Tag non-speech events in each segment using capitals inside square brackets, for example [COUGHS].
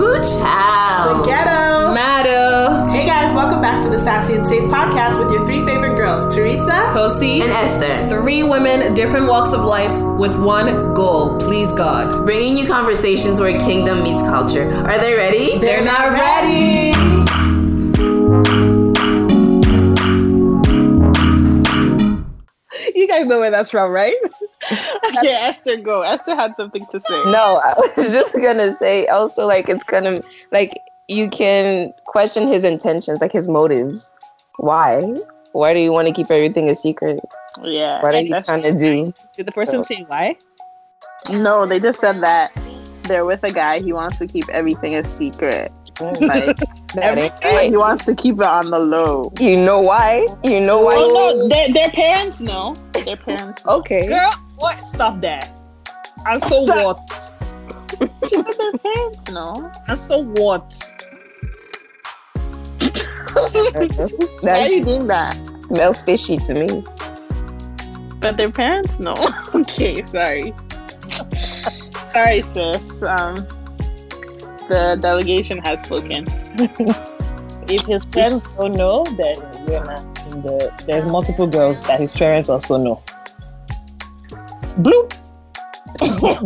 Ooh, child. The ghetto. Matter. Hey guys, welcome back to the Sassy and Safe podcast with your three favorite girls, Teresa. Kosi. And Esther. Three women, different walks of life, with one goal please God. Bringing you conversations where kingdom meets culture. Are they ready? They're not ready. You guys know where that's from, right? [LAUGHS] okay, Esther, go. Esther had something to say. No, I was just gonna say also like it's kind of like you can question his intentions, like his motives. Why? Why do you want to keep everything a secret? Yeah. What are you trying to do? Did the person So- say why? No, they just said that they're with a guy. He wants to keep everything a secret. Mm. Like [LAUGHS] That he wants to keep it on the low. You know why? You know why? Oh no, their, their parents know. Their parents. Know. Okay. Girl, what? Stop that. And so what? She said their parents know. And so what? Why are you doing that? smells fishy to me. But their parents know. [LAUGHS] okay, sorry. sorry, sis. Um, the delegation has spoken. [LAUGHS] If his parents don't know, then we're not in the. There's multiple girls that his parents also know. Bloop.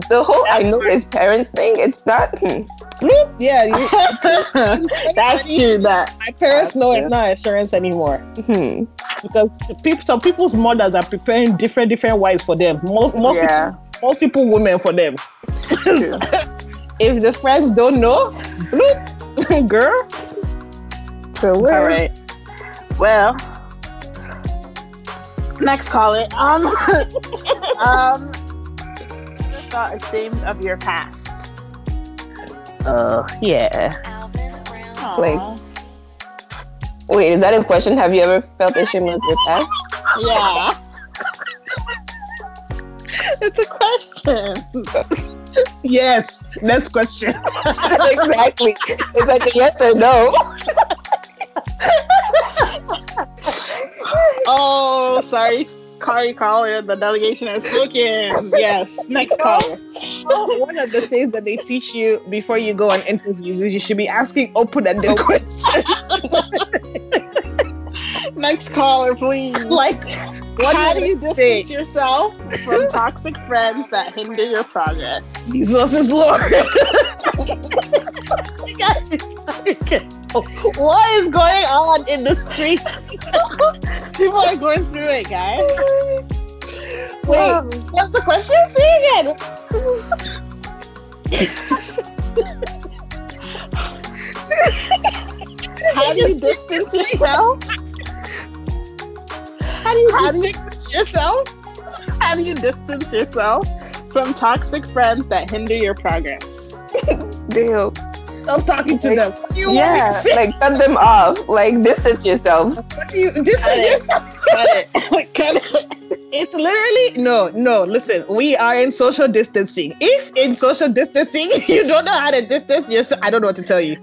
The whole I know his parents thing. It's not. hmm. Bloop. Yeah, you, [LAUGHS] That's true. That my parents know it's not insurance anymore Hmm. because people, some people's mothers are preparing different different wives for them, mul- multiple Yeah. multiple women for them. [LAUGHS] if the friends don't know, bloop, [LAUGHS] girl. So where? all right. Well, next caller. Um, [LAUGHS] um, just not ashamed of your past. Uh, yeah. Like- Wait, is that a question? Have you ever felt ashamed of your past? yeah. [LAUGHS] it's a question. Yes. Next question. [LAUGHS] exactly. It's like a yes or no. Oh, [LAUGHS] sorry, sorry, caller. The delegation has spoken. Yes, next caller. Oh, one of the things that they teach you before you go on interviews is you should be asking open-ended oh. questions. [LAUGHS] [LAUGHS] Next caller, please. like, what How do you distance yourself from toxic friends that hinder your progress? Jesus is Lord. you guys be so careful. What is going on in the street? People are going through it, guys. [LAUGHS] Wait, what's the question? Say again. [LAUGHS] How do you distance yourself? How do you How do you- distance yourself? How do you distance yourself from toxic friends that hinder your progress? Damn. I'm talking to Like, them. What do you want me Yeah, to say? like cut them off. Like distance yourself. What do you distance Cut it. yourself? Cut it. [LAUGHS] Cut it. It's literally no, no. Listen, we are in social distancing. If in social distancing [LAUGHS] you don't know how to distance yourself, I don't know what to tell you.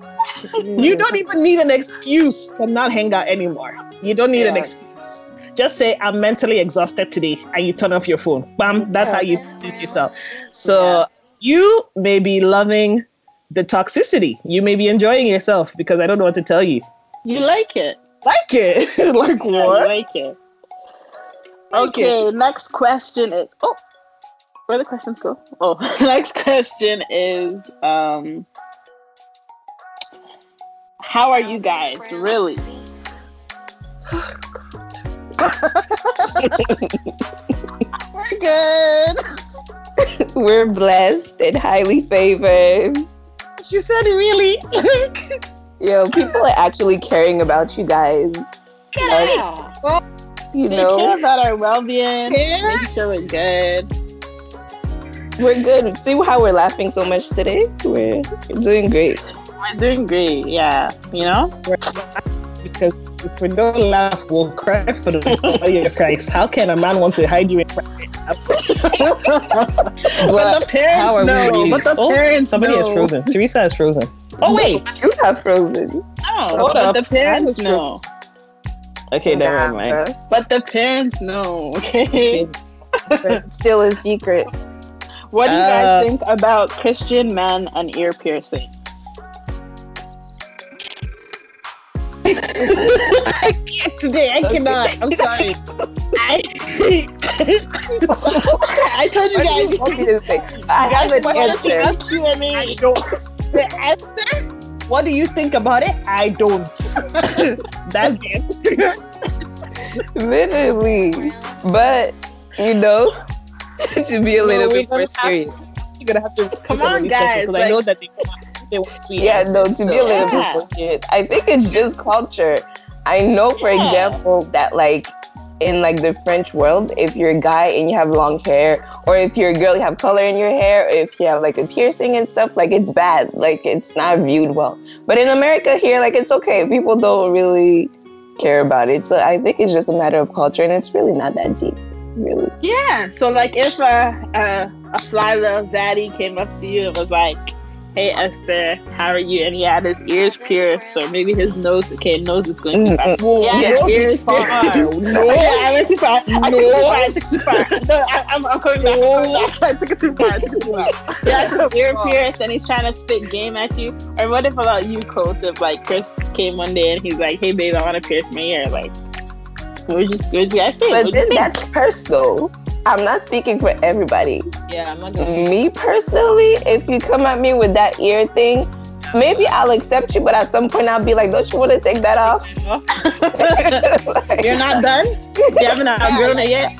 You don't even need an excuse to not hang out anymore. You don't need an excuse. Just say I'm mentally exhausted today, and you turn off your phone. Bam, that's how you distance yourself. So Yeah. you may be loving the toxicity. You may be enjoying yourself because I don't know what to tell you. You like it. Like it, [LAUGHS] like Yeah, what? you like it. Like Okay, next question is oh where the questions go? Oh [LAUGHS] next question is um how are you guys really? [LAUGHS] We're good. We're blessed and highly favored. She said, really? [LAUGHS] Yo, people are actually caring about you guys. Yeah. You They care know, about our well being, Yeah. make sure we're good. we're good. See how we're laughing so much today? We're doing great. We're doing great, yeah. You know? because if we don't laugh, we'll cry for the [LAUGHS] glory of Christ. How can a man want to hide you in private? [LAUGHS] but the parents how know. But the Oh, parents Somebody know. is frozen. Teresa is frozen. [LAUGHS] Oh wait. You have frozen. No, Hold but up. the parents know. Okay, never mind. But the parents know, okay? Still a secret. What do you Uh, guys think about Christian men and ear piercings? I can't today. I cannot. I'm sorry. I I told you guys. you want me to say? I have an Guys, answer. ask Q&A. The answer? What do you think about it? I don't. [LAUGHS] That's the answer. Literally. But, you know, [LAUGHS] to be a little we bit more don't have serious. You're gonna have to Come on, these guys, questions, 'cause I know that they, they want see. Yeah, no, to answers, be a little Yeah. bit serious. I think it's just culture. I know, for Yeah. example, that like in like the French world, if you're a guy and you have long hair, or if you're a girl, you have color in your hair, or if you have like a piercing and stuff, like it's bad. Like it's not viewed well. But in America here, like it's okay. People don't really care about it. So I think it's just a matter of culture, and it's really not that deep, really. Yeah. So like if a a, a fly little zaddy came up to you and was like, "Hey Esther, how are you?" and he had his ears pierced, or maybe his nose. Okay, nose is going too far. Whoa, Yeah, no, ears pierced. [LAUGHS] No, I went too far. I took it too No. I took it too far. No, I, I'm, I'm coming back. Back. I took it too far. I took it too far. [LAUGHS] Yeah, his ear pierced, and he's trying to spit game at you. Or what if about you, Kosi? If like Chris came one day and he's like, "Hey, babe, I want to pierce my ear," like, what would you, what would you say? But then that's personal. I'm not speaking for everybody. yeah, I'm not gonna. me personally, if you come at me with that ear thing, maybe I'll accept you, but at some point I'll be like, don't you want to take that off? Like, [LAUGHS] You're not done. You haven't uh, outgrown it yet.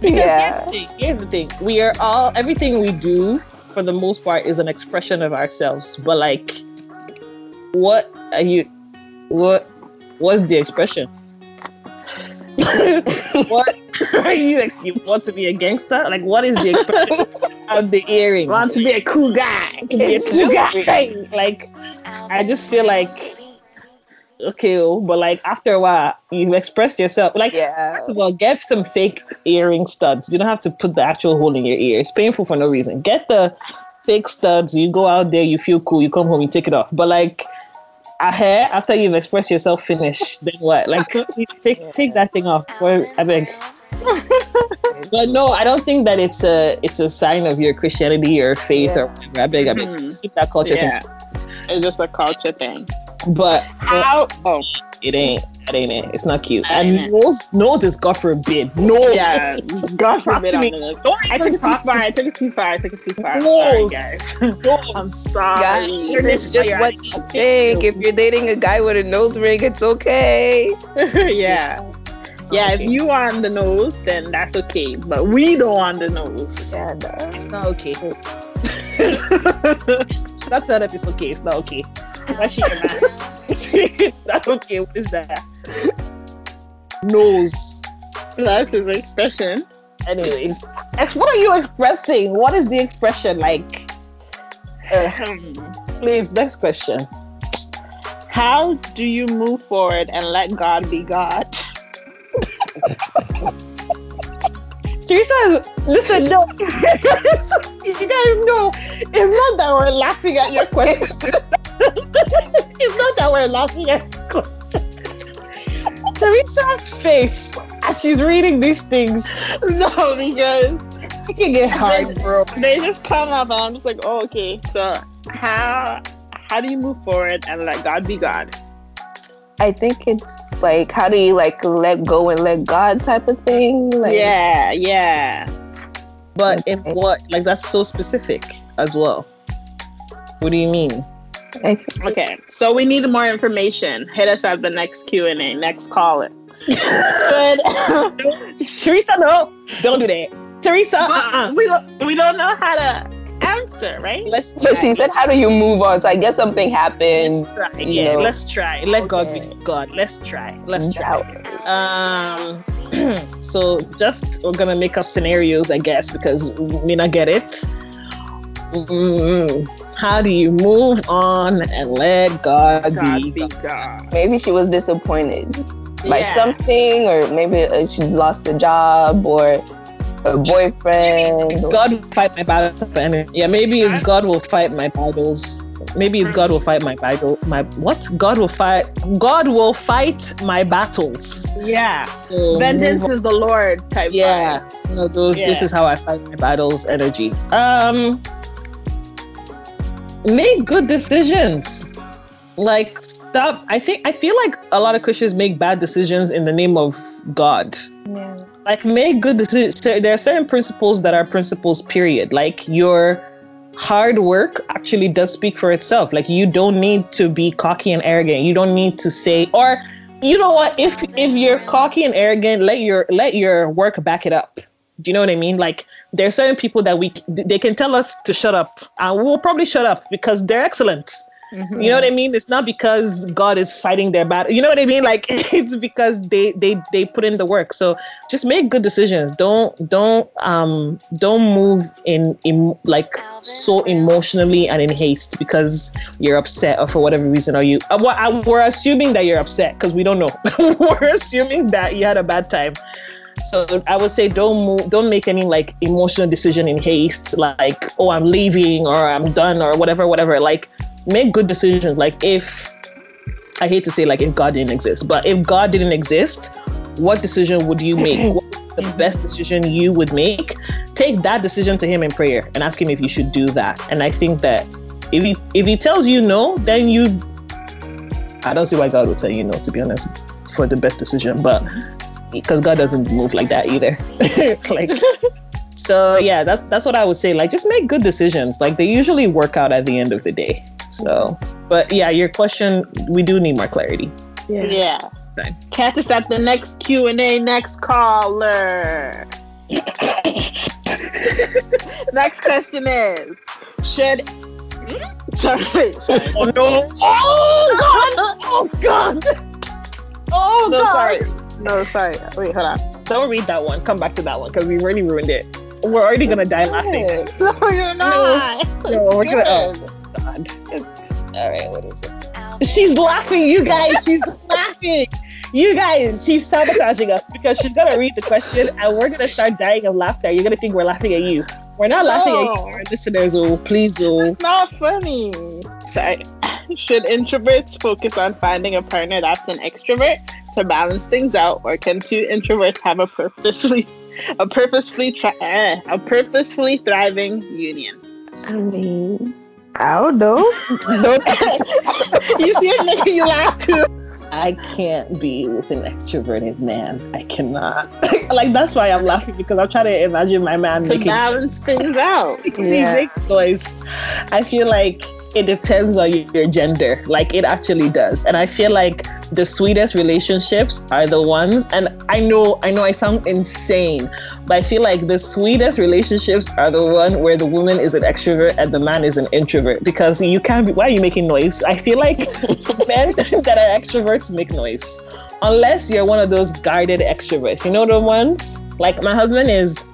Because Yeah. here's the thing. Here's the thing. We are all everything we do for the most part is an expression of ourselves. But like, what are you? What? What's the expression? What are you? You want to be a gangster? Like, what is the expression of the earring? Want to be a cool guy? to be a cool guy. Like, I just feel like. Okay, oh, but like after a while, you've expressed yourself. Like, yeah. First of all, get some fake earring studs. You don't have to put the actual hole in your ear. It's painful for no reason. Get the fake studs. You go out there, you feel cool. You come home, you take it off. But like a hair after you've expressed yourself, finish. then what? Like [LAUGHS] take take that thing off. For, I beg. [LAUGHS] but no, I don't think that it's a it's a sign of your Christianity or faith or whatever. I beg, I beg. Mhm. Keep that culture Yeah, thing. it's just a culture thing. But How? Oh, it ain't. That ain't it. It's not cute. That And nose, nose is God forbid. Nose. yeah. God forbid to on me. the I took it too far. I took it too far. I took it too far. Nose. sorry, guys. I'm sorry. Guys, it's just what you think. If you're dating a guy with a nose ring, it's okay. [LAUGHS] yeah. Yeah, if Okay. you want the nose, then that's okay. But we don't want the nose. Yeah, no. It's not okay. [LAUGHS] [LAUGHS] That's not if it's okay. It's not okay. Why she get mad? it's not okay. What is that? Nose. That's his expression. Anyways, what are you expressing? What is the expression like? Uh, please, next question. How do you move forward and let God be God? [LAUGHS] Teresa, listen, no. [LAUGHS] you guys know, it's not that we're laughing at your question. [LAUGHS] it's not that we're laughing at your question. Teresa's face as she's reading these things, No, because it can get hard, bro. they just come up and I'm just like, oh, okay. So how how do you move forward and let God be God? I think it's like, how do you like let go and let God type of thing? Like, yeah, yeah. But in what? Like, that's so specific as well. What do you mean? I Okay, so we need more information. Hit us at the next Q and A, next caller. Good. [LAUGHS] Teresa, no, don't do that. Teresa, uh-uh. we don't we don't know how to answer, right? let's But she said, how do you move on? So I guess something happened. Let's try. Yeah, know. let's try. Let God be God. Let's try. Let's try. Um, [CLEARS THROAT] so just we're gonna make up scenarios, I guess, because may not get it. Mm, how do you move on and let God, God be be God? God. Maybe she was disappointed by Yeah. something, or maybe uh, she lost a job or a boyfriend. God will fight my battles. Yeah, maybe it's God will fight my battles. Maybe it's God will fight my battle. My what? God will fight. God will fight my battles. Yeah. So Vengeance is the Lord type. Yeah. vibes. No, those, This is how I fight my battles. Energy. Um, make good decisions. Like stop. I think I feel like a lot of Christians make bad decisions in the name of God. Yeah. Like make good decisions. So There are certain principles that are principles. Period. Like your hard work actually does speak for itself. Like you don't need to be cocky and arrogant. You don't need to say or you know what? If if you're cocky and arrogant, let your let your work back it up. Do you know what I mean? Like there are certain people that we they can tell us to shut up, and we'll probably shut up because they're excellent. Mm-hmm. You know what I mean? It's not because God is fighting their battle. You know what I mean? Like [LAUGHS] it's because they they they put in the work. So just make good decisions. Don't don't um don't move in in like so emotionally and in haste because you're upset or for whatever reason. Or you uh, well, we're assuming that you're upset because we don't know. [LAUGHS] we're assuming that you had a bad time. So I would say don't move, don't make any like emotional decision in haste, like oh I'm leaving or I'm done or whatever, whatever. Like make good decisions. Like if I hate to say like if God didn't exist, but if God didn't exist, what decision would you make? [CLEARS THROAT] What's the best decision you would make? Take that decision to Him in prayer and ask Him if you should do that. And I think that if he if He tells you no, then you. I don't see why God would tell you no, to be honest, for the best decision, but because God doesn't move like that either. [LAUGHS] like [LAUGHS] so yeah, that's that's what I would say. Like just make good decisions. Like they usually work out at the end of the day. So but yeah, your question we do need more clarity. Yeah. Fine. Catch us at the next Q and A. Next caller. [LAUGHS] next question is: Should sorry, wait, sorry. Oh no! Oh god! Oh god! Oh No, god! sorry. No, sorry. Wait, hold on. Don't read that one. Come back to that one because we've already ruined it. We're already gonna die laughing. No, you're not. No, we're gonna. God! All right, what is it? She's laughing, you guys. She's laughing. You guys, she's sabotaging us because she's gonna read the question and we're gonna start dying of laughter. You're gonna think we're laughing at you. We're not laughing at you, our listeners. Oh, please, oh. It's not funny. Sorry. Should introverts focus on finding a partner that's an extrovert to balance things out, or can two introverts have a purposely, a purposefully, tri- eh, a purposefully thriving union? I mean, I don't know. [LAUGHS] you see it making you laugh too. I can't be with an extroverted man. I cannot. [LAUGHS] like that's why I'm laughing because I'm trying to imagine my man To making balance things out. [LAUGHS] Yeah. he makes noise. I feel like it depends on your gender. Like it actually does. And I feel like the sweetest relationships are the ones and I know I know I sound insane, but I feel like the sweetest relationships are the one where the woman is an extrovert and the man is an introvert because you can't be why are you making noise? I feel like [LAUGHS] men [LAUGHS] that are extroverts make noise. Unless you're one of those guarded extroverts. You know the ones? Like my husband is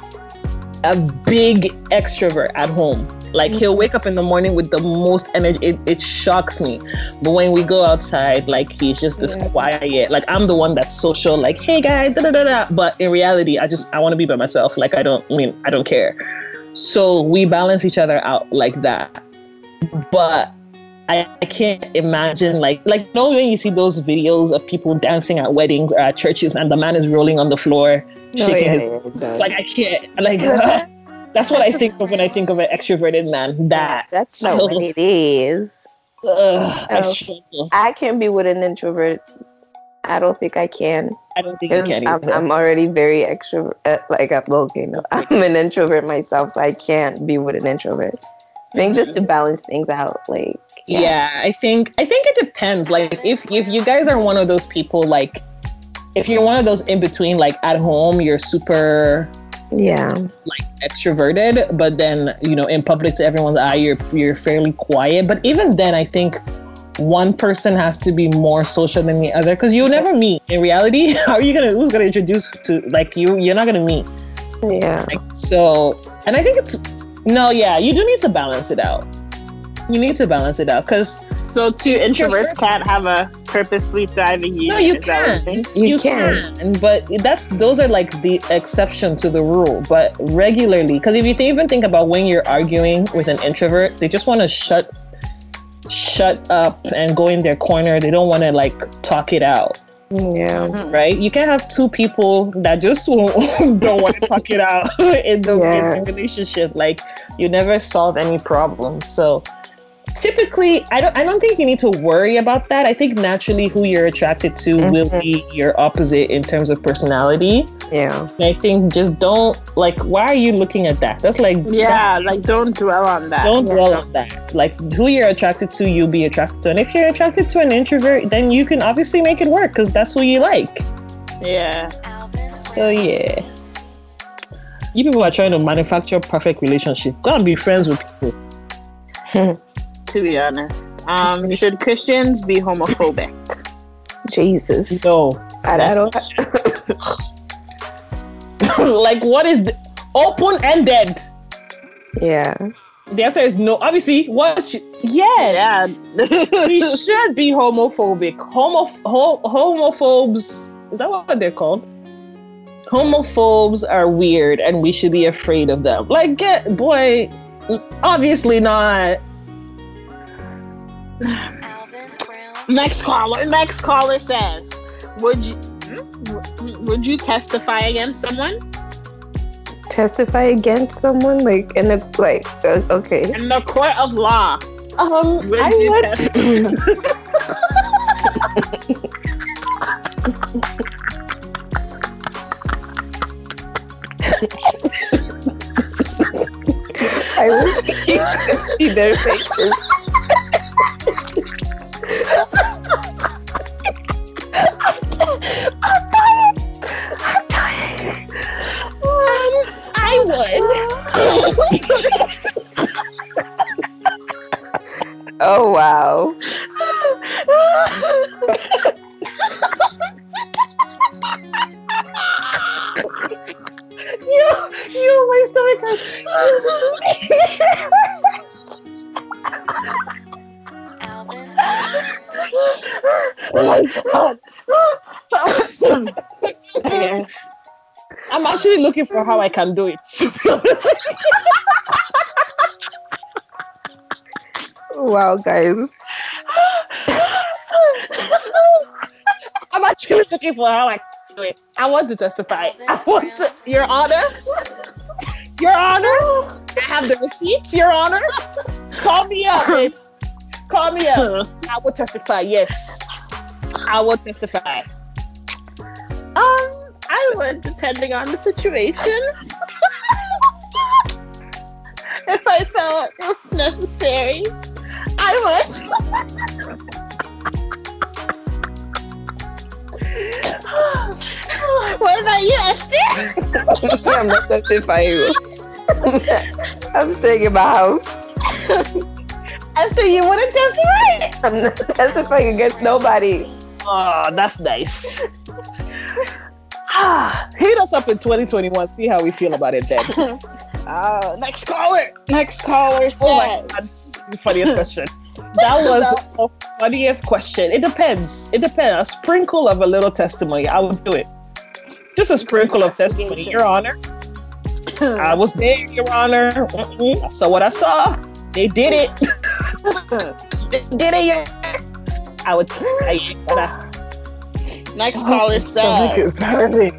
a big extrovert at home. Like he'll wake up in the morning with the most energy. It, it shocks me. But when we go outside, like he's just this Yeah. quiet. Like I'm the one that's social. Like hey guys, da da da da. But in reality, I just I want to be by myself. Like I don't I mean I don't care. So we balance each other out like that. But I, I can't imagine like like you know when you see those videos of people dancing at weddings or at churches and the man is rolling on the floor No, shaking yeah, his yeah, yeah. like I can't like [LAUGHS] [LAUGHS] that's what I think of when I think of an extroverted man. That That's not So- what it is. [LAUGHS] ugh, I struggle. I can be with an introvert. I don't think I can. I don't think you can I'm, either. I'm already very extrovert. uh, Like I'm okay. No, I'm an introvert myself, so I can't be with an introvert. I think just to balance things out, like yeah. I think I think it depends. Like if if you guys are one of those people like if you're one of those in between like at home you're super yeah, like extroverted, but then you know in public to everyone's eye you're you're fairly quiet. But even then, I think one person has to be more social than the other because you'll never meet. In reality, [LAUGHS] how are you gonna who's gonna introduce to like you? You're not gonna meet. yeah. Like, so, and I think it's no, yeah, you do need to balance it out. You need to balance it out because So two introverts can't have a purposely thriving union. no, you is that what you're can. You can. but that's those are like the exception to the rule. But regularly, because if you th- even think about when you're arguing with an introvert, they just want to shut shut up and go in their corner. They don't want to like talk it out. Yeah. Mm-hmm. right? You can't have two people that just [LAUGHS] don't want to talk it out [LAUGHS] in the, Yeah. in the relationship. Like you never solve any problems. So typically I don't I don't think you need to worry about that. I think naturally who you're attracted to will mm-hmm. be your opposite in terms of personality. Yeah. And I think just don't like why are you looking at that? That's like Yeah, like don't dwell on that. don't dwell on that. Like who you're attracted to, you'll be attracted to. And if you're attracted to an introvert, then you can obviously make it work because that's who you like. Yeah. So yeah. You people are trying to manufacture perfect relationship. Go and be friends with people. [LAUGHS] To be honest, um, should Christians be homophobic? Jesus. No. I, I don't. [LAUGHS] like what is the open ended? Yeah. The answer is no. Obviously, what? Sh- yes. Yeah. we [LAUGHS] should be homophobic. Homo- ho- homophobes. Is that what they're called? Homophobes are weird, and we should be afraid of them. Like, get boy. Obviously not. Next caller. Next caller says, "Would you hmm? would you testify against someone Testify against someone, like in a like. Uh, okay. in the court of law? Um, Would I you would. testify? [LAUGHS] I wish you could [LAUGHS] see their faces. Looking for how I can do it. [LAUGHS] to be honest with you. Wow, guys. I'm actually looking for how I can do it. I want to testify. I want to, Your Honor. Your Honor. I have the receipts, Your Honor. Call me up. babe. Call me up. [LAUGHS] I will testify. Yes. I will testify. Would, depending on the situation. [LAUGHS] if I felt it was necessary, I would. [LAUGHS] what about you, Esther? [LAUGHS] I'm not testifying. I'm staying in my house. Esther, you want to testify? I'm not testifying against nobody. Oh, that's nice. Ah, [SIGHS] Hit us up in 2021. See how we feel about it then. Oh, [LAUGHS] next caller. Next caller says. Oh my God. [LAUGHS] The funniest question. That [LAUGHS] was the funniest question. It depends. It depends. A sprinkle of a little testimony. I would do it. Just a sprinkle of testimony, Your Honor. I was there, Your Honor. I saw what I saw. They did it. they did it. Yeah. I would. I, Next caller stomach says. is.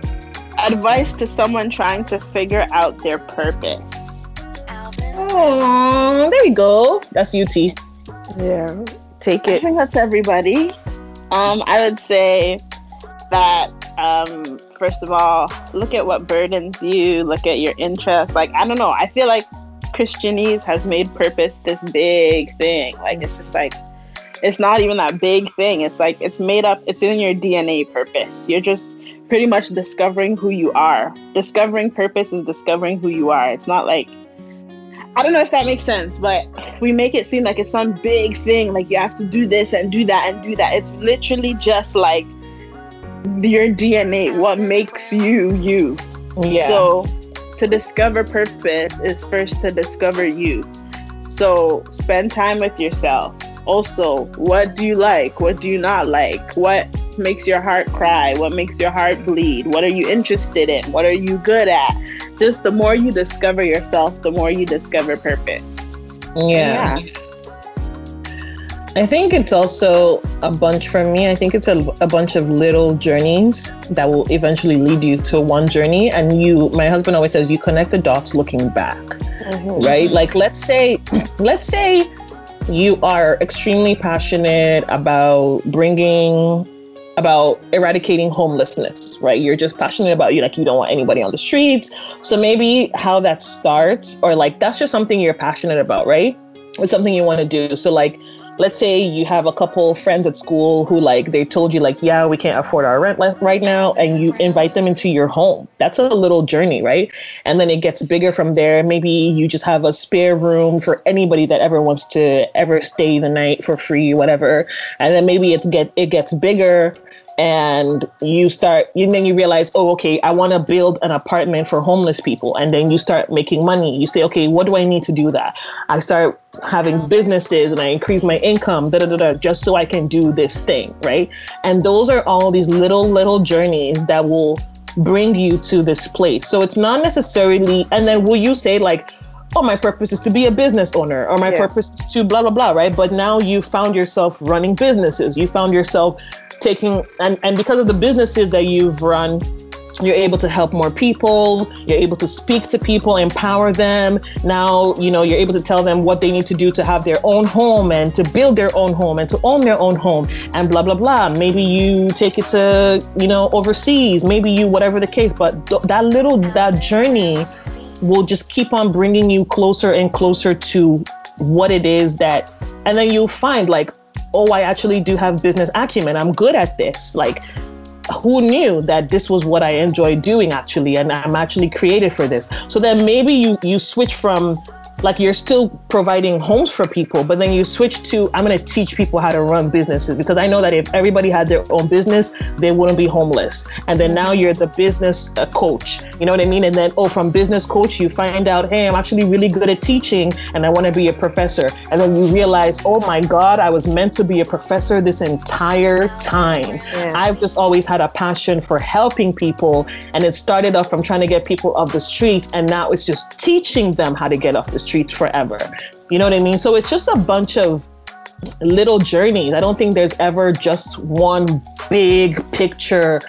Advice to someone trying to figure out their purpose. Oh, there you go. That's UT. Yeah. Take it. I it. think that's everybody. Um, I would say that um, first of all, look at what burdens you. Look at your interests. Like I don't know. I feel like Christianese has made purpose this big thing. Like it's just like it's not even that big thing. It's like it's made up. It's in your DNA. Purpose. You're just pretty much discovering who you are. Discovering purpose is discovering who you are. It's not like I don't know if that makes sense, but we make it seem like it's some big thing, like you have to do this and do that and do that. It's literally just like your DNA, what makes you you. Yeah. So to discover purpose is first to discover you. So spend time with yourself. Also, what do you like? What do you not like? What makes your heart cry? What makes your heart bleed? What are you interested in? What are you good at? Just the more you discover yourself, the more you discover purpose. Yeah. I think it's also a bunch for me. I think it's a, a bunch of little journeys that will eventually lead you to one journey. And you, my husband always says, you connect the dots looking back, mm-hmm. right? Mm-hmm. Like, let's say, [CLEARS THROAT] let's say you are extremely passionate about bringing about eradicating homelessness, right? You're just passionate about you like you don't want anybody on the streets. So maybe how that starts or like that's just something you're passionate about, right? It's something you want to do. So like let's say you have a couple friends at school who like they told you like yeah we can't afford our rent right now and you invite them into your home. That's a little journey right? And then it gets bigger from there. Maybe you just have a spare room for anybody that ever wants to ever stay the night for free whatever. And then maybe it's get it gets bigger and you start and then you realize oh okay i want to build an apartment for homeless people. And then you start making money. You say okay what do i need to do that? I start having businesses and i increase my income da, da, da, da, just so i can do this thing right? And those are all these little little journeys that will bring you to this place. So it's not necessarily and then will you say like oh my purpose is to be a business owner or my Yeah. purpose is to blah blah blah right? But now you found yourself running businesses. You found yourself taking and, and because of the businesses that you've run you're able to help more people you're able to speak to people empower them. Now you know you're able to tell them what they need to do to have their own home and to build their own home and to own their own home and blah blah blah. Maybe you take it to you know overseas maybe you whatever the case but th- that little that journey will just keep on bringing you closer and closer to what it is that and then you'll find like oh i actually do have business acumen. I'm good at this. Like who knew that this was what i enjoy doing actually and i'm actually created for this? So then maybe you you switch from like you're still providing homes for people but then you switch to i'm going to teach people how to run businesses. Because i know that if everybody had their own business they wouldn't be homeless. And then now you're the business uh, coach. You know what i mean? And then oh from business coach you find out hey i'm actually really good at teaching and i want to be a professor. And then you realize oh my god i was meant to be a professor this entire time. Yeah. i've just always had a passion for helping people and it started off from trying to get people off the streets and now it's just teaching them how to get off the streets forever. You know what i mean? So it's just a bunch of little journeys. I don't think there's ever just one big picture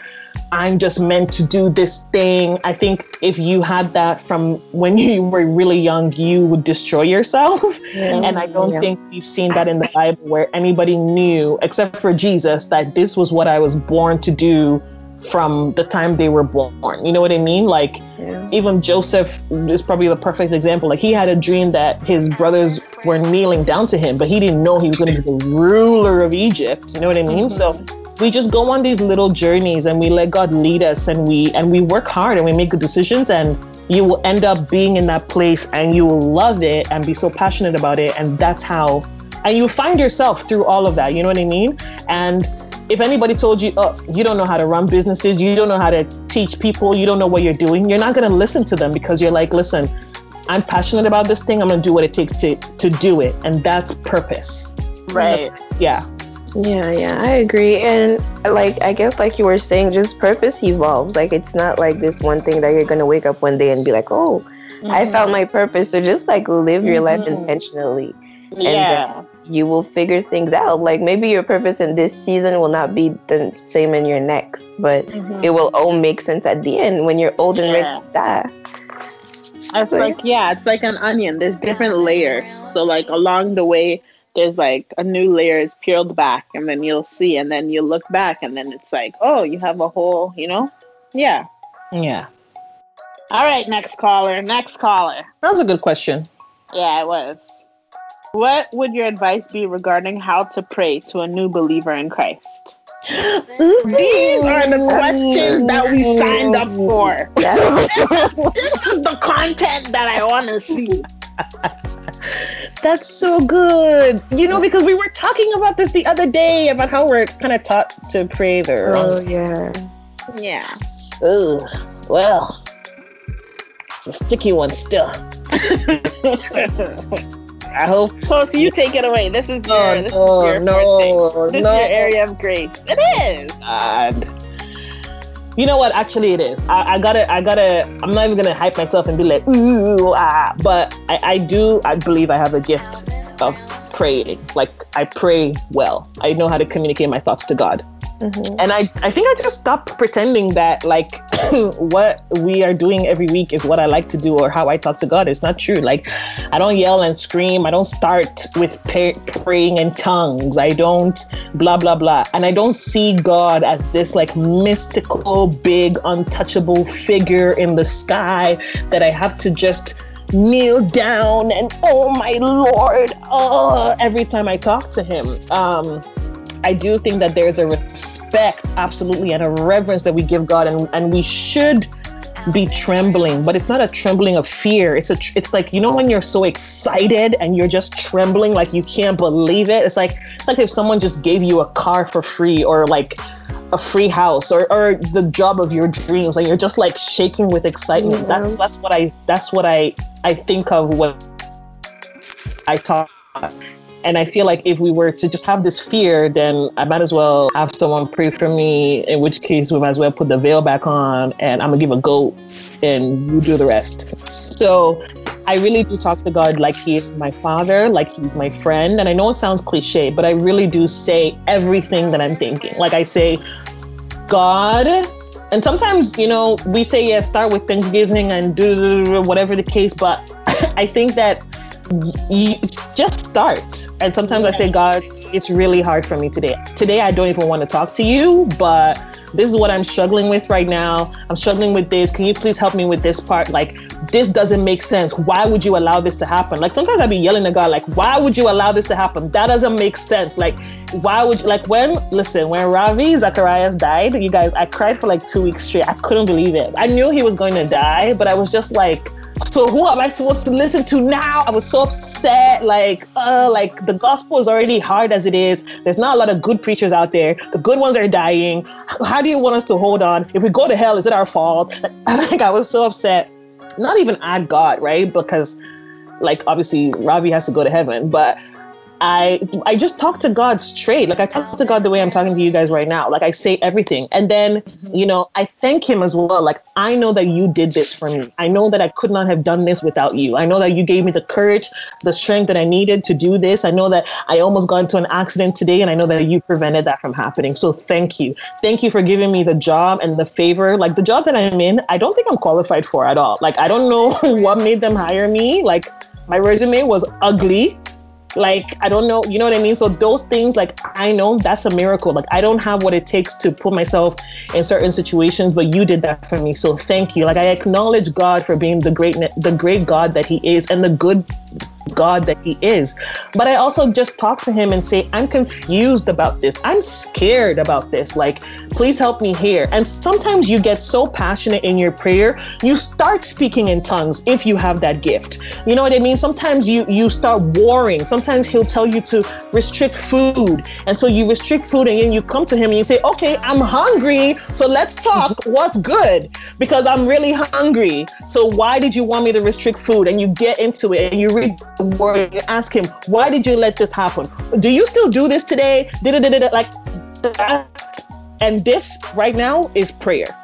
i'm just meant to do this thing. I think if you had that from when [LAUGHS] you were really young you would destroy yourself. And i don't Yeah. think we've seen that in the bible where anybody knew except for jesus that this was what i was born to do from the time they were born you know what i mean like Yeah. even Joseph is probably the perfect example. Like he had a dream that his brothers were kneeling down to him, but he didn't know he was going to be the ruler of Egypt. You know what I mean? So mm-hmm. we just go on these little journeys and we let God lead us and we and we work hard and we make good decisions and you will end up being in that place and you will love it and be so passionate about it and that's how and you find yourself through all of that. You know what I mean? And if anybody told you, oh, you don't know how to run businesses, you don't know how to teach people, you don't know what you're doing, you're not going to listen to them because you're like, listen, I'm passionate about this thing. I'm going to do what it takes to, to do it. And that's purpose. Right. Yeah. Yeah, yeah, I agree. And like, I guess, like you were saying, just purpose evolves. Like, it's not like this one thing that you're gonna wake up one day and be like, "Oh, I found my purpose." So just like live your life Mhm. intentionally, Yeah. You will figure things out. Like maybe your purpose in this season will not be the same in your next, but Mhm. it will all make sense at the end when you're old and Yeah. ready to die. It's like yeah, it's like an onion. There's different layers. So like along the way, there's like a new layer is peeled back, and then you'll see, and then you look back, and then it's like, oh, you have a whole, you know, yeah. Yeah. All right, next caller. Next caller. That was a good question. Yeah, it was. What would your advice be regarding how to pray to a new believer in Christ? These are the questions that we signed up for. That- [LAUGHS] This is the content that I want to see. That's so good. You know, because we were talking about this the other day about how we're kind of taught to pray the oh, wrong oh yeah. Yeah. Ugh, well, it's a sticky one still. [LAUGHS] I hope. So, so you take it away. This is your, Oh, this is no, your no. This no. is your area of grace. It is. God. You know what? Actually, it is. I, I gotta, I gotta. I'm not even gonna hype myself and be like, ooh, ah. But I, I do. I believe I have a gift of praying. Like I pray well. I know how to communicate my thoughts to God. Mhm. And I, I think I just stopped pretending that like [COUGHS] what we are doing every week is what I like to do or how I talk to God. It's not true. Like I don't yell and scream. I don't start with pa- praying in tongues. I don't blah blah blah. And I don't see God as this like mystical, big, untouchable figure in the sky that I have to just kneel down and oh my lord oh every time I talk to him. Um I do think that there's a respect, absolutely, and a reverence that we give God, and, and we should be trembling, but it's not a trembling of fear. It's a, tr- it's like you know when you're so excited and you're just trembling, like you can't believe it. It's like it's like if someone just gave you a car for free, or like a free house, or or the job of your dreams, and you're just like shaking with excitement. Yeah. That's that's what I that's what I I think of when I talk. And I feel like if we were to just have this fear, then I might as well have someone pray for me, in which case we might as well put the veil back on and I'm gonna give a goat and you do the rest. So I really do talk to God like He is my father, like He's my friend. And I know it sounds cliche, but I really do say everything that I'm thinking. Like I say, God, and sometimes, you know, we say, yeah, start with Thanksgiving and do whatever the case, but [LAUGHS] I think that you just start. And sometimes I say, God, it's really hard for me today. Today, I don't even want to talk to you, but this is what I'm struggling with right now. I'm struggling with this. Can you please help me with this part? Like, this doesn't make sense. Why would you allow this to happen? Like, sometimes I'd be yelling at God, like, why would you allow this to happen? That doesn't make sense. Like, why would you, like, when, listen, when Ravi Zacharias died, you guys, I cried for like two weeks straight. I couldn't believe it. I knew he was going to die, but I was just like, so who am I supposed to listen to now? I was so upset. Like, uh, like the gospel is already hard as it is. There's not a lot of good preachers out there. The good ones are dying. How do you want us to hold on? If we go to hell, is it our fault? [LAUGHS] Like, I was so upset. Not even at God, right? Because, like, obviously Ravi has to go to heaven, but I I just talk to God straight. Like I talk to God the way I'm talking to you guys right now. Like I say everything. And then, mm-hmm. you know, I thank him as well. Like I know that you did this for me. I know that I could not have done this without you. I know that you gave me the courage, the strength that I needed to do this. I know that I almost got into an accident today and I know that you prevented that from happening. So thank you. Thank you for giving me the job and the favor. Like the job that I'm in, I don't think I'm qualified for at all. Like I don't know [LAUGHS] what made them hire me. Like my resume was ugly like i don't know you know what i mean? So those things like i know that's a miracle. Like i don't have what it takes to put myself in certain situations but you did that for me. So thank you. Like i acknowledge god for being the great the great god that he is and the good god that he is. But i also just talk to him and say i'm confused about this. I'm scared about this. Like please help me here. And sometimes you get so passionate in your prayer you start speaking in tongues if you have that gift. You know what i mean? Sometimes you you start warring. Sometimes he'll tell you to restrict food. And so you restrict food and then you come to him and you say okay i'm hungry so let's talk. [LAUGHS] What's good? Because i'm really hungry. So why did you want me to restrict food? And you get into it and you read the word you ask him why did you let this happen do you still do this today Da-da-da-da-da. like that and this right now is prayer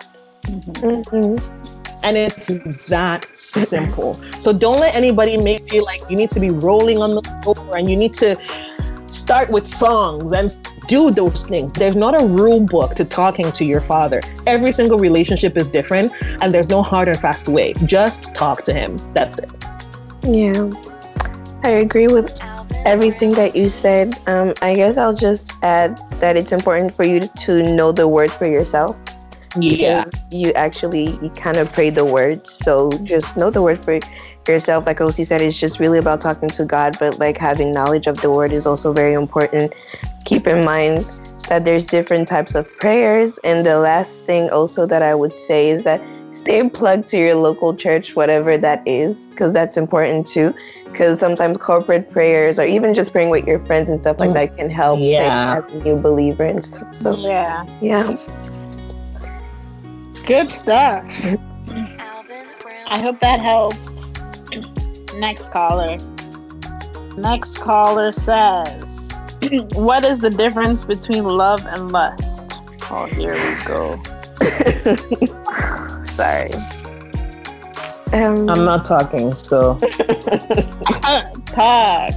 mm-hmm. and it's that simple. So don't let anybody make you feel like you need to be rolling on the floor and you need to start with songs and do those things. There's not a rule book to talking to your father. Every single relationship is different and there's no hard and fast way. Just talk to him. That's it. Yeah, I agree with everything that you said. Um, I guess I'll just add that it's important for you to know the word for yourself. Yeah. because you actually you kind of pray the word so just know the word for yourself like Kosi said it's just really about talking to god but like having knowledge of the word is also very important keep in mind that there's different types of prayers and the last thing also that i would say is that stay plugged to your local church whatever that is because that's important too because sometimes corporate prayers or even just praying with your friends and stuff like Mm. that can help like, as a new believer and stuff so Yeah. yeah Good stuff. I hope that helped. Next caller. Next caller says, [CLEARS THROAT] What is the difference between love and lust? Oh, here we go. [LAUGHS] [LAUGHS] Sorry. Um, I'm not talking, so Talk.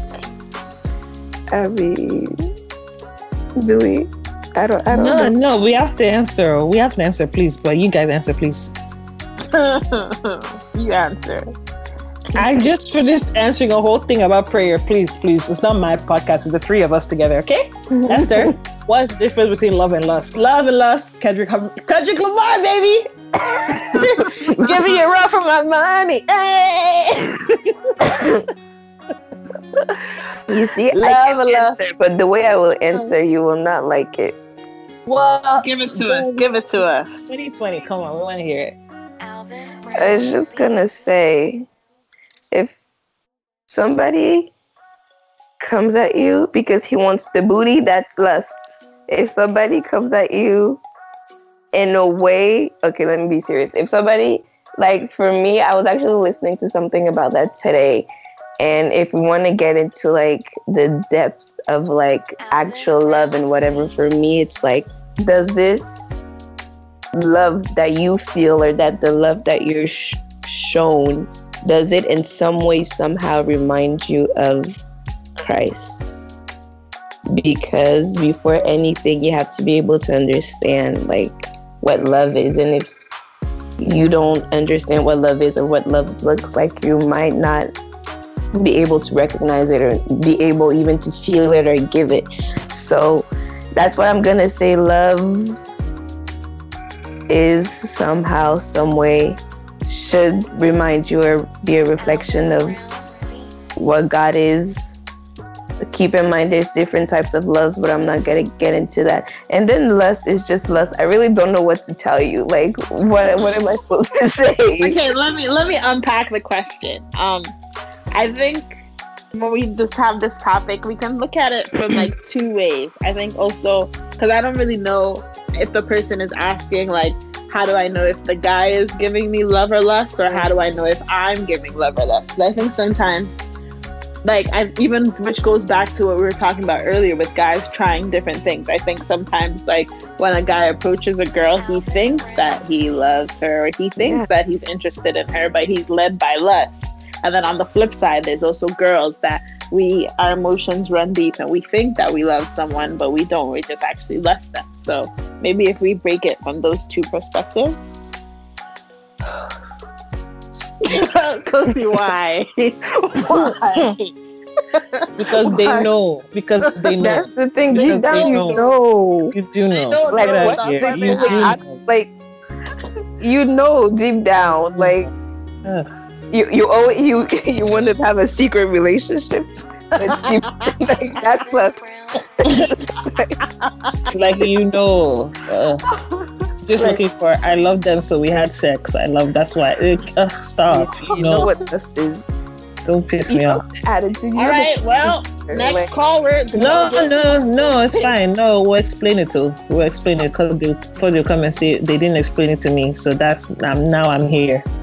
Abby, do we? I don't. I don't No, know. no, we have to answer. We have to answer, please. But you guys answer, please. [LAUGHS] you answer. I just finished answering a whole thing about prayer. Please, please. It's not my podcast. It's the three of us together. Okay, Esther. What's the difference between love and lust? Love and lust. Kendrick, Kendrick Lamar, baby. [LAUGHS] Give me a run for my money. Hey! You see, Love, I can love. answer, but the way I will answer, you will not like it. Well, Give it to us. Give it to us. 2020. Come on, we want to hear it. I was just gonna say, if somebody comes at you because he wants the booty, that's lust. If somebody comes at you in a way, okay, let me be serious. If somebody, like for me, I was actually listening to something about that today. And if we want to get into like the depths of like actual love and whatever, for me, it's like, does this love that you feel or that the love that you're sh- shown does it in some way somehow remind you of Christ because before anything you have to be able to understand like what love is and if you don't understand what love is or what love looks like you might not be able to recognize it or be able even to feel it or give it so that's why i'm gonna say love is somehow, some way, should remind you or be a reflection of what God is. Keep in mind there's different types of loves, but I'm not gonna get into that. And then lust is just lust. I really don't know what to tell you. Like what what am I supposed to say? Okay, let me let me unpack the question. Um, I think when we just have this topic, we can look at it from like two ways. I think also because I don't really know if the person is asking like, how do I know if the guy is giving me love or lust, or how do I know if I'm giving love or lust? I think sometimes, like I even which goes back to what we were talking about earlier with guys trying different things. I think sometimes like when a guy approaches a girl, he thinks that he loves her or he thinks Yeah. that he's interested in her, but he's led by lust. And then on the flip side, there's also girls that we our emotions run deep and we think that we love someone, but we don't. We just actually lust them. So maybe if we break it from those two perspectives. Kosi, why? why? [LAUGHS] Because they know. Because they know. That's the thing. Because Deep down, they you know. know. You do know. don't Like know what Yeah, you they do ask. know. Like you know deep down, like Ugh. you you always you [LAUGHS] you want to have a secret relationship. It's deep, [LAUGHS] like that's less. like you know uh, just looking for i love them so we had sex. I love that's why. Uh, stop. You no. know what lust is. don't piss me off. Attitude. All right, well, next caller. no no no it's fine. No we'll explain it to we'll explain it. Because they, before they come and say they didn't explain it to me. So that's I'm, now i'm here. [LAUGHS]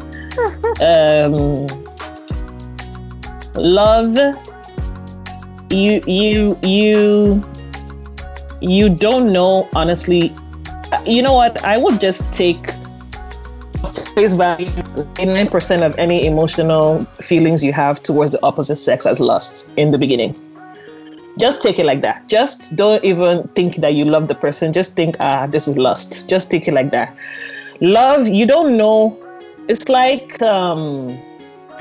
Um love you you you you don't know honestly you know what? I would just take face value 89% of any emotional feelings you have towards the opposite sex as lust in the beginning. Just take it like that. Just don't even think that you love the person. Just think ah this is lust. Just take it like that. Love you don't know. It's like um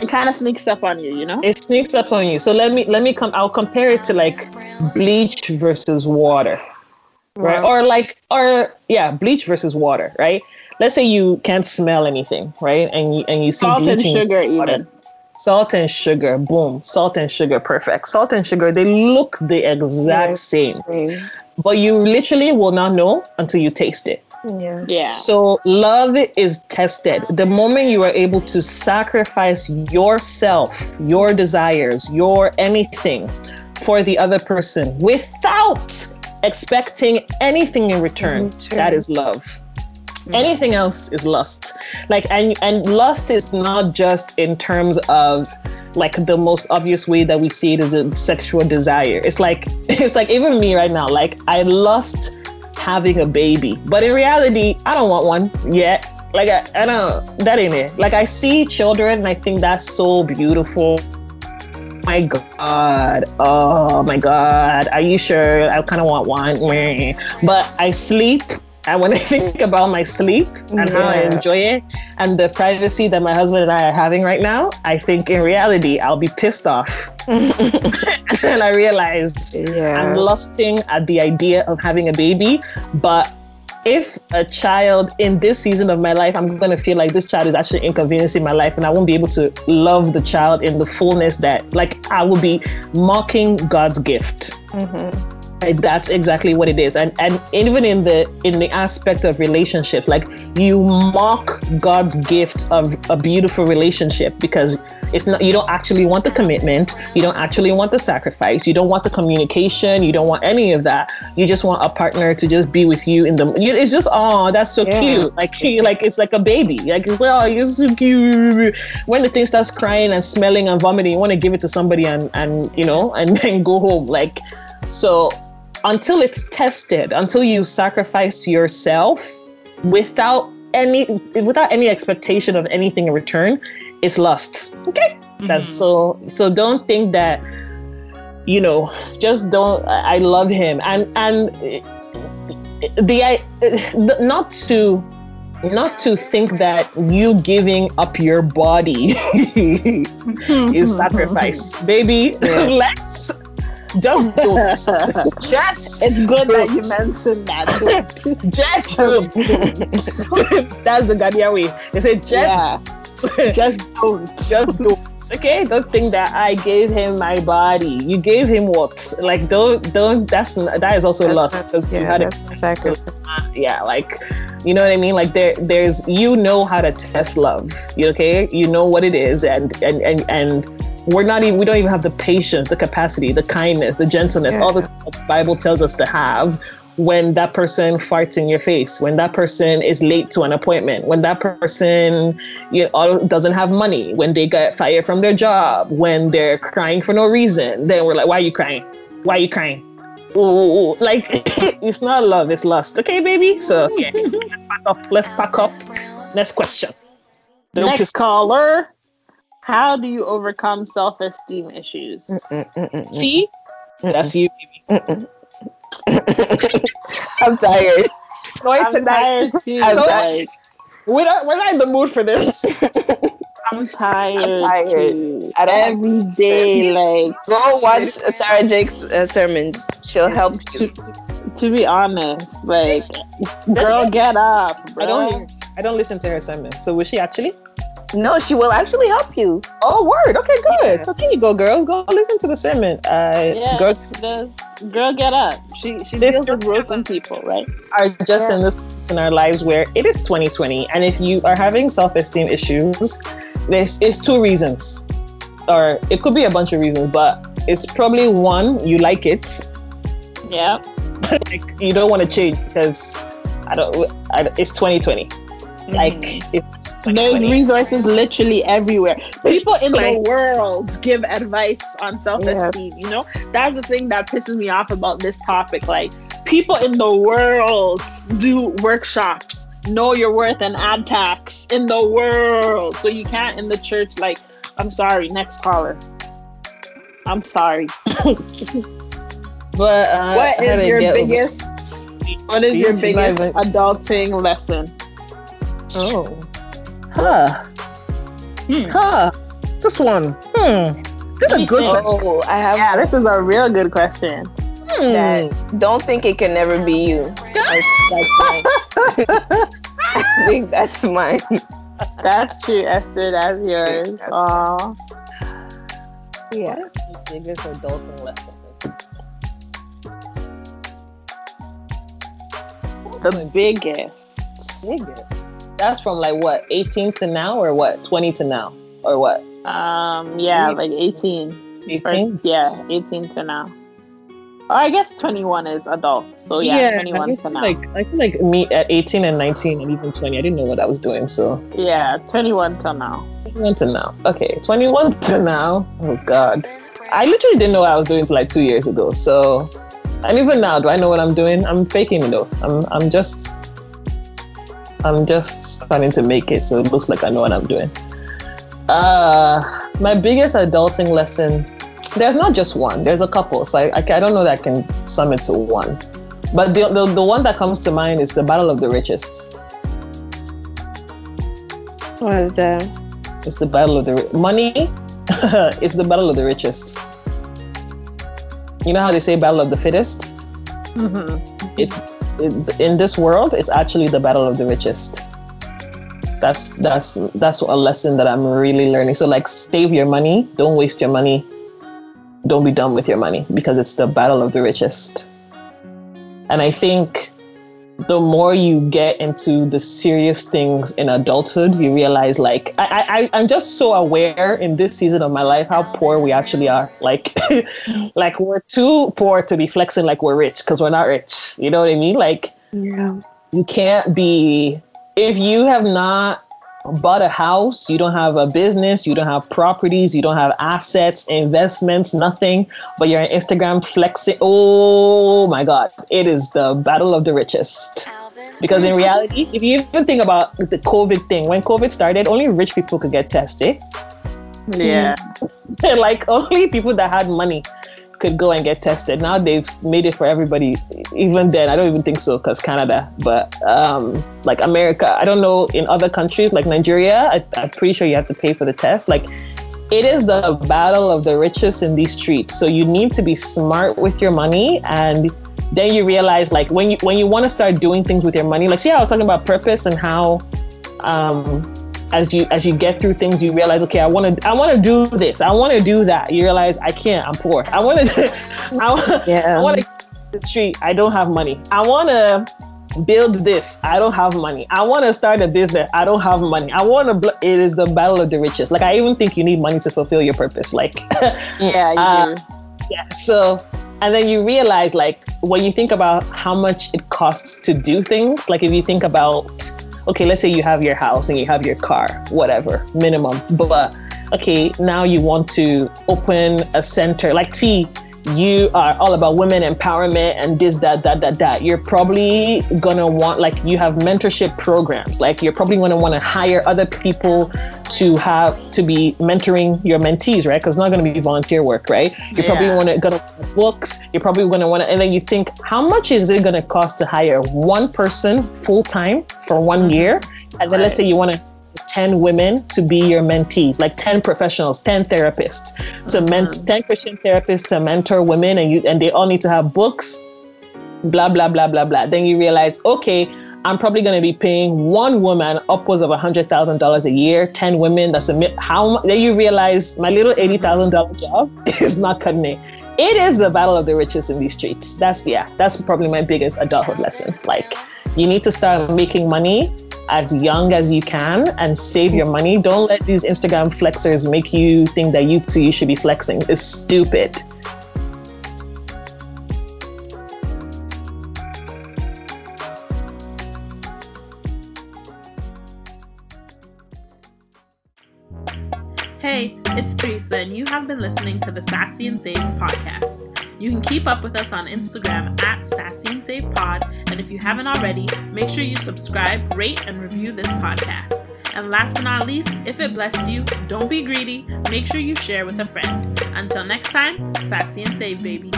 It kind of sneaks up on you, you know? it sneaks up on you. So let me let me come. I'll compare it to like bleach versus water, right? Or like or yeah, bleach versus water, right? Let's say you can't smell anything, right? And you and you see Salt and bleach you sugar, see water. even. Salt and sugar, boom. Salt and sugar, perfect. Salt and sugar, they look the exact Yes. same, Yeah. but you literally will not know until you taste it. Yeah. Yeah. So love is tested. The moment you are able to sacrifice yourself, your desires, your anything for the other person without expecting anything in return, return. that is love. Anything else is lust. Like and and lust is not just in terms of like the most obvious way that we see it is a sexual desire. It's like [LAUGHS] it's like even me right now. Like I lust having a baby. But in reality, I don't want one yet. Like I, I don't that ain't it. Like I see children and I think that's so beautiful. My god. Oh my god. Are you sure? I kind of want one. But I sleep. And when [LAUGHS] I think about my sleep and how I enjoy it and the privacy that my husband and I are having right now, I think in reality I'll be pissed off. [LAUGHS] and I realized Yeah. I'm lusting at uh, the idea of having a baby. But if a child in this season of my life, I'm going to feel like this child is actually inconveniencing my life and I won't be able to love the child in the fullness that, like, I will be mocking God's gift. Like, that's exactly what it is. And and even in the in the aspect of relationships, like you mock God's gift of a beautiful relationship because it's not you don't actually want the commitment, you don't actually want the sacrifice, you don't want the communication, you don't want any of that. You just want a partner to just be with you in the you, it's just oh that's so Yeah. cute. Like like it's like a baby. Like it's like oh you're so cute. When the thing starts crying and smelling and vomiting, you want to give it to somebody and and you know and [LAUGHS] then go home. Like so until it's tested, until you sacrifice yourself without any without any expectation of anything in return, it's lust. Okay? That's mm-hmm. so so don't think that you know, just don't I I love him and and uh, the I not to not to think that you giving up your body [LAUGHS] [LAUGHS] is sacrifice. Baby, [LAUGHS] let's just do [LAUGHS] it. Just It's good that you mentioned that. [LAUGHS] just do it. [LAUGHS] That's the Ghanaian way. They say just yeah, just don't. just don't. Okay, don't think that I gave him my body. You gave him what? Like don't don't. That's that is also you Yeah, that's sacrifice. Uh, yeah, like you know what I mean. Like there there's you know how to test love. You okay? You know what it is, and and and and we're not even we don't even have the patience, the capacity, the kindness, the gentleness, all the the Bible tells us to have when that person farts in your face, when that person is late to an appointment, when that person you know, doesn't have money, when they get fired from their job, when they're crying for no reason, then we're like, why are you crying? Why are you crying? Ooh, ooh, ooh. like [LAUGHS] it's not love, it's lust. Okay, baby. So yeah, [LAUGHS] let's pack up. Let's pack up. Next question. Next caller. How do you overcome self-esteem issues? Mm, mm, mm, See, that's you. baby. [LAUGHS] I'm tired. I'm tired too. I'm like, We're not, we're not in the mood for this. [LAUGHS] I'm tired. I'm tired. too. Every day, like Go watch Sarah Jakes' uh, sermons. She'll help you. to, to be honest, like, girl, get up, bro. I don't. I don't listen to her sermon. So was she actually? No, she will actually help you. Oh, word. Okay, good. Yeah. So there you go, girls. Go listen to the sermon. Uh, Yeah, girl the girl, get up. She she deals with broken people, right? are just Yeah. in this in our lives where it is 2020, and if you are having self-esteem issues, there's it's two reasons, or it could be a bunch of reasons, but it's probably one you like it, Yeah. [LAUGHS] like you don't want to change because I don't. I, it's 2020. Like it's There's 2020. resources literally everywhere. People in Like- the world give advice on self-esteem. You know, that's the thing that pisses me off about this topic. Like, people in the world do workshops. Know your worth and add tax in the world. So you can't in the church. Like, I'm sorry. Next caller. I'm sorry. [LAUGHS] But uh, What is your over- biggest? What is your biggest adulting lesson? Oh. Huh. Huh. This one. Hmm. This is a good question. Oh, I have. Yeah, this is a real good question. Hmm. that. Don't think it can never be you. [LAUGHS] That's, that's mine. [LAUGHS] I think that's mine. That's true, Esther. That's yours. That's- Aw. Yeah. What is the biggest adulting lesson? The biggest. Biggest. That's from like what, 18 to now, or what, 20 to now, or what, Um, yeah, like 18. Or- 18? yeah, 18 to now. Or I guess 21 is adult. So yeah, 21 to now. like I feel like me at 18 and 19 and even 20, I didn't know what I was doing. So yeah, 21 to now. 21 to now. Okay, 21 [LAUGHS] to now. Oh God, I literally didn't know what I was doing till like two years ago. So, and even now, do I know what I'm doing? I'm faking it though. I'm I'm just I'm just starting to make it, so it looks like I know what I'm doing. Uh, my biggest adulting lesson there's not just one. There's a couple. So I, I, I don't know that I can sum it to one. But the, the the one that comes to mind is the battle of the richest. What is that? It's the battle of the money. [LAUGHS] it's the battle of the richest. You know how they say battle of the fittest? Mm-hmm. It's it, in this world. It's actually the battle of the richest. That's that's that's a lesson that I'm really learning. So like, save your money. Don't waste your money. Don't be dumb with your money because it's the battle of the richest. And I think the more you get into the serious things in adulthood, you realize like I, I I'm just so aware in this season of my life how poor we actually are. Like [LAUGHS] like we're too poor to be flexing like we're rich because we're not rich. You know what I mean? Like Yeah. you can't be if you have not bought a house, you don't have a business, you don't have properties, you don't have assets, investments, nothing, but you're on Instagram flexing. Oh my God, it is the battle of the richest. Because in reality, if you even think about the COVID thing, when COVID started, only rich people could get tested. Yeah. [LAUGHS] like only people that had money could go and get tested. Now they've made it for everybody. Even then, I don't even think so because Canada, but um, like America, I don't know in other countries like Nigeria. I, I'm pretty sure you have to pay for the test. Like it is the battle of the richest in these streets. So you need to be smart with your money and then you realize like when you when you want to start doing things with your money like see i was talking about purpose and how um as you as you get through things you realize okay i want to i want to do this. I want to do that. You realize i can't i'm poor. I want to [LAUGHS] i want Yeah. i want to the street. I don't have money. I want to build this. I don't have money. I want to start a business. I don't have money. I want to bl- it is the battle of the richest like i even think you need money to fulfill your purpose. Like [LAUGHS] Yeah, Uh, yeah so and then you realize like when you think about how much it costs to do things like if you think about okay let's say you have your house and you have your car whatever minimum. But okay now you want to open a center like t you are all about women empowerment and this that that that that. You're probably gonna want like you have mentorship programs. Like you're probably gonna want to hire other people to have to be mentoring your mentees right? Because it's not going to be volunteer work right? You're probably want to gonna want books. You're probably going to want to and then you think how much is it going to cost to hire one person full time for one mm-hmm. year? And then let's say you want to 10 women to be your mentees like 10 professionals 10 therapists. To uh-huh. ment 10 christian therapists to mentor women and you and they all need to have books blah blah blah blah blah. Then you realize okay i'm probably going to be paying one woman upwards of $100000 a year 10 women that's a how then you realize my little $80000 job [LAUGHS] is not cutting it. It is the battle of the richest in these streets. That's yeah that's probably my biggest adulthood lesson. Like you need to start making money as young as you can and save your money. Don't let these instagram flexers make you think that you too you should be flexing. It's stupid. Hey, it's Teresa, and you have been listening to the Sassy and Saved podcast. You can keep up with us on Instagram at Sassy and Saved Pod, and if you haven't already, make sure you subscribe, rate, and review this podcast. And last but not least, if it blessed you, don't be greedy. Make sure you share with a friend. Until next time, Sassy and Saved, baby.